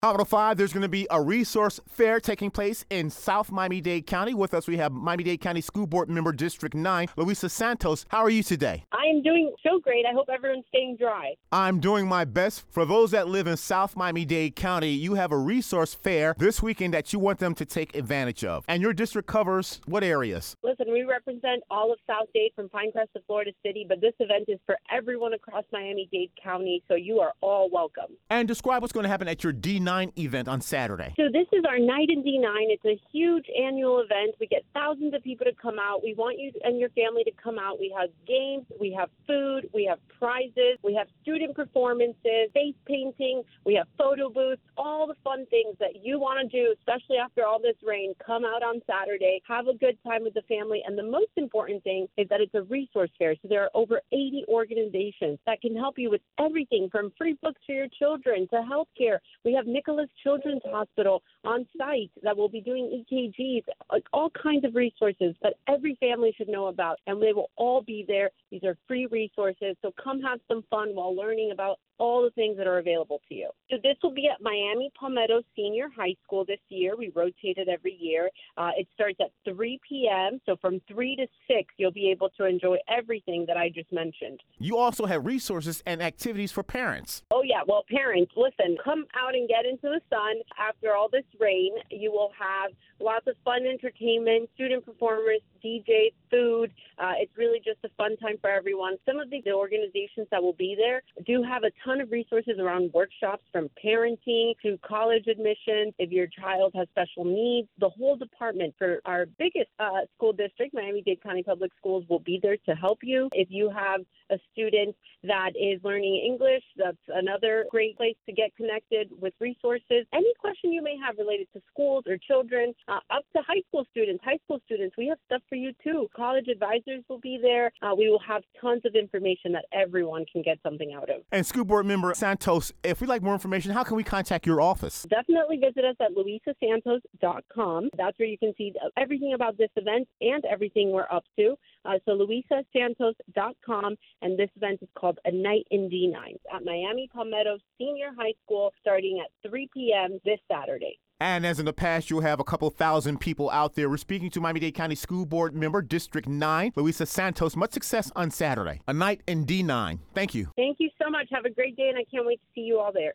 Hot 5, there's going to be a resource fair taking place in South Miami Dade County. With us, we have Miami Dade County School Board Member District 9, Luisa Santos. How are you today? I am doing so great. I hope everyone's staying dry. I'm doing my best. For those that live in South Miami Dade County, you have a resource fair this weekend that you want them to take advantage of. And your district covers what areas? Listen, we represent all of South Dade from Pinecrest to Florida City, but this event is for everyone across Miami Dade County, so you are all welcome. And describe what's going to happen at your D9 event on Saturday. So this is our night in D9. It's a huge annual event. We get thousands of people to come out. We want you and your family to come out. We have games, we have food, we have prizes, we have student performances, face painting, we have photo booths, all the fun things that you want to do, especially after all this rain. Come out on Saturday, have a good time with the family, and the most important thing is that it's a resource fair. So there are over 80 organizations that can help you with everything from free books for your children to healthcare. We have Nicklaus Children's Hospital on site that will be doing EKGs, all kinds of resources that every family should know about, and they will all be there. These are free resources, so come have some fun while learning about all the things that are available to you. So this will be at Miami Palmetto Senior High School this year. We rotate it every year. Uh, it starts at 3 p.m. So from 3 to 6, you'll be able to enjoy everything that I just mentioned. You also have resources and activities for parents. Oh, yeah. Well, parents, listen, come out and get into the sun after all this rain. You will have lots of fun entertainment, student performers, DJs, food. Uh, it's really just a fun time for everyone. Some of the organizations that will be there do have a ton of resources around workshops from parenting to college admissions. If your child has special needs, the whole department for our biggest uh, school district, Miami Dade County Public Schools, will be there to help you. If you have a student that is learning English, that's another great place to get connected with resources. Any you may have related to schools or children, uh, up to high school students, high school students, we have stuff for you too. College advisors will be there. Uh, we will have tons of information that everyone can get something out of. And school board member Santos, if we'd like more information, how can we contact your office? Definitely visit us at luisasantos.com. That's where you can see everything about this event and everything we're up to. Uh, so luisasantos.com, and this event is called A Night in D9 at Miami Palmetto Senior High School starting at 3 p.m. this Saturday. And as in the past, you'll have a couple thousand people out there. We're speaking to Miami Dade County School Board member, District 9, Luisa Santos. Much success on Saturday. A night in D9. Thank you. Thank you so much. Have a great day, and I can't wait to see you all there.